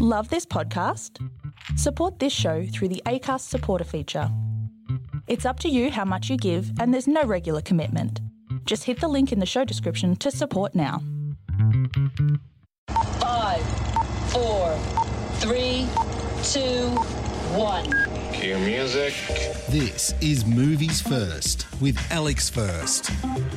Love this podcast? Support this show through the ACAST supporter feature. It's up to you how much you give, and there's no regular commitment. Just hit the link in the show description to support now. Five, four, three, two, one. Cue music. This is Movies First with Alex First.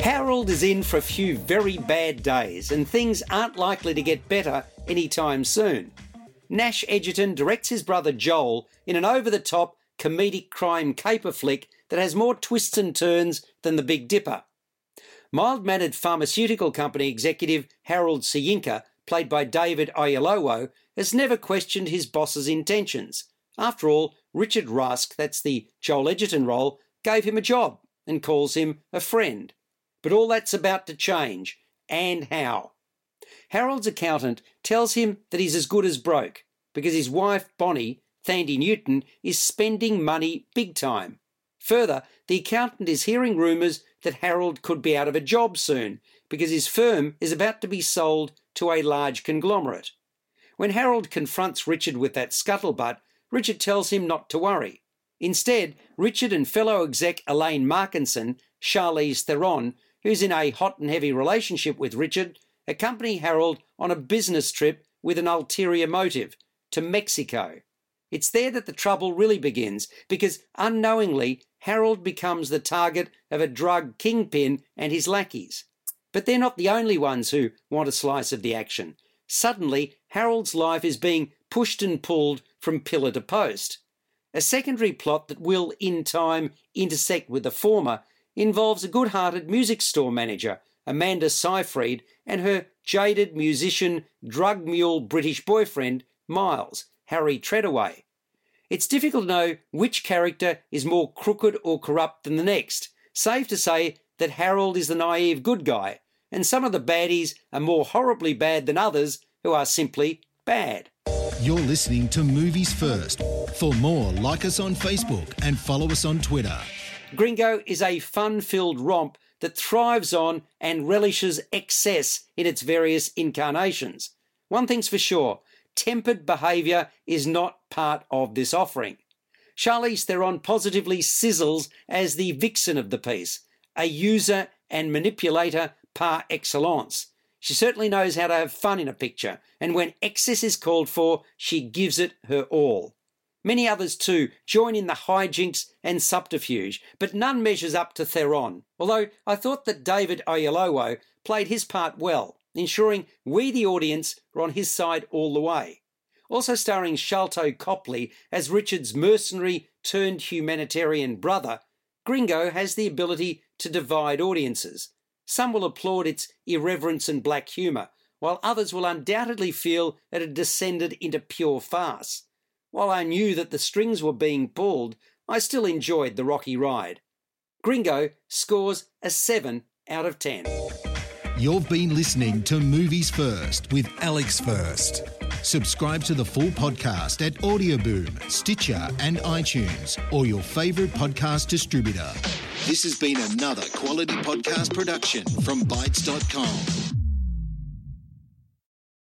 Harold is in for a few very bad days, and things aren't likely to get better anytime soon. Nash Edgerton directs his brother Joel in an over the top comedic crime caper flick that has more twists and turns than The Big Dipper. Mild mannered pharmaceutical company executive Harold Soyinka, played by David Oyelowo, has never questioned his boss's intentions. After all, Richard Rusk, that's the Joel Edgerton role, gave him a job and calls him a friend. But all that's about to change, and how. Harold's accountant tells him that he's as good as broke because his wife, Bonnie, Thandie Newton, is spending money big time. Further, the accountant is hearing rumours that Harold could be out of a job soon because his firm is about to be sold to a large conglomerate. When Harold confronts Richard with that scuttlebutt, Richard tells him not to worry. Instead, Richard and fellow exec Elaine Markinson, Charlize Theron, who's in a hot and heavy relationship with Richard, accompany Harold on a business trip with an ulterior motive to Mexico. It's there that the trouble really begins because unknowingly Harold becomes the target of a drug kingpin and his lackeys. But they're not the only ones who want a slice of the action. Suddenly, Harold's life is being pushed and pulled from pillar to post. A secondary plot that will, in time, intersect with the former involves a good hearted music store manager, Amanda Seyfried, and her jaded musician, drug mule British boyfriend, Miles, Harry Treadaway. It's difficult to know which character is more crooked or corrupt than the next. Safe to say that Harold is the naive good guy, and some of the baddies are more horribly bad than others who are simply bad. You're listening to Movies First. For more, like us on Facebook and follow us on Twitter. Gringo is a fun filled romp that thrives on and relishes excess in its various incarnations. One thing's for sure tempered behaviour is not part of this offering. Charlize Theron positively sizzles as the vixen of the piece, a user and manipulator par excellence. She certainly knows how to have fun in a picture, and when excess is called for, she gives it her all. Many others, too, join in the hijinks and subterfuge, but none measures up to Theron, although I thought that David Oyelowo played his part well, ensuring we, the audience, are on his side all the way. Also starring Sharlto Copley as Richard's mercenary turned humanitarian brother, Gringo has the ability to divide audiences. Some will applaud its irreverence and black humour, while others will undoubtedly feel that it descended into pure farce. While I knew that the strings were being pulled, I still enjoyed the rocky ride. Gringo scores a 7 out of 10. You've been listening to Movies First with Alex First. Subscribe to the full podcast at Audioboom, Stitcher, and iTunes, or your favourite podcast distributor. This has been another quality podcast production from Bytes.com.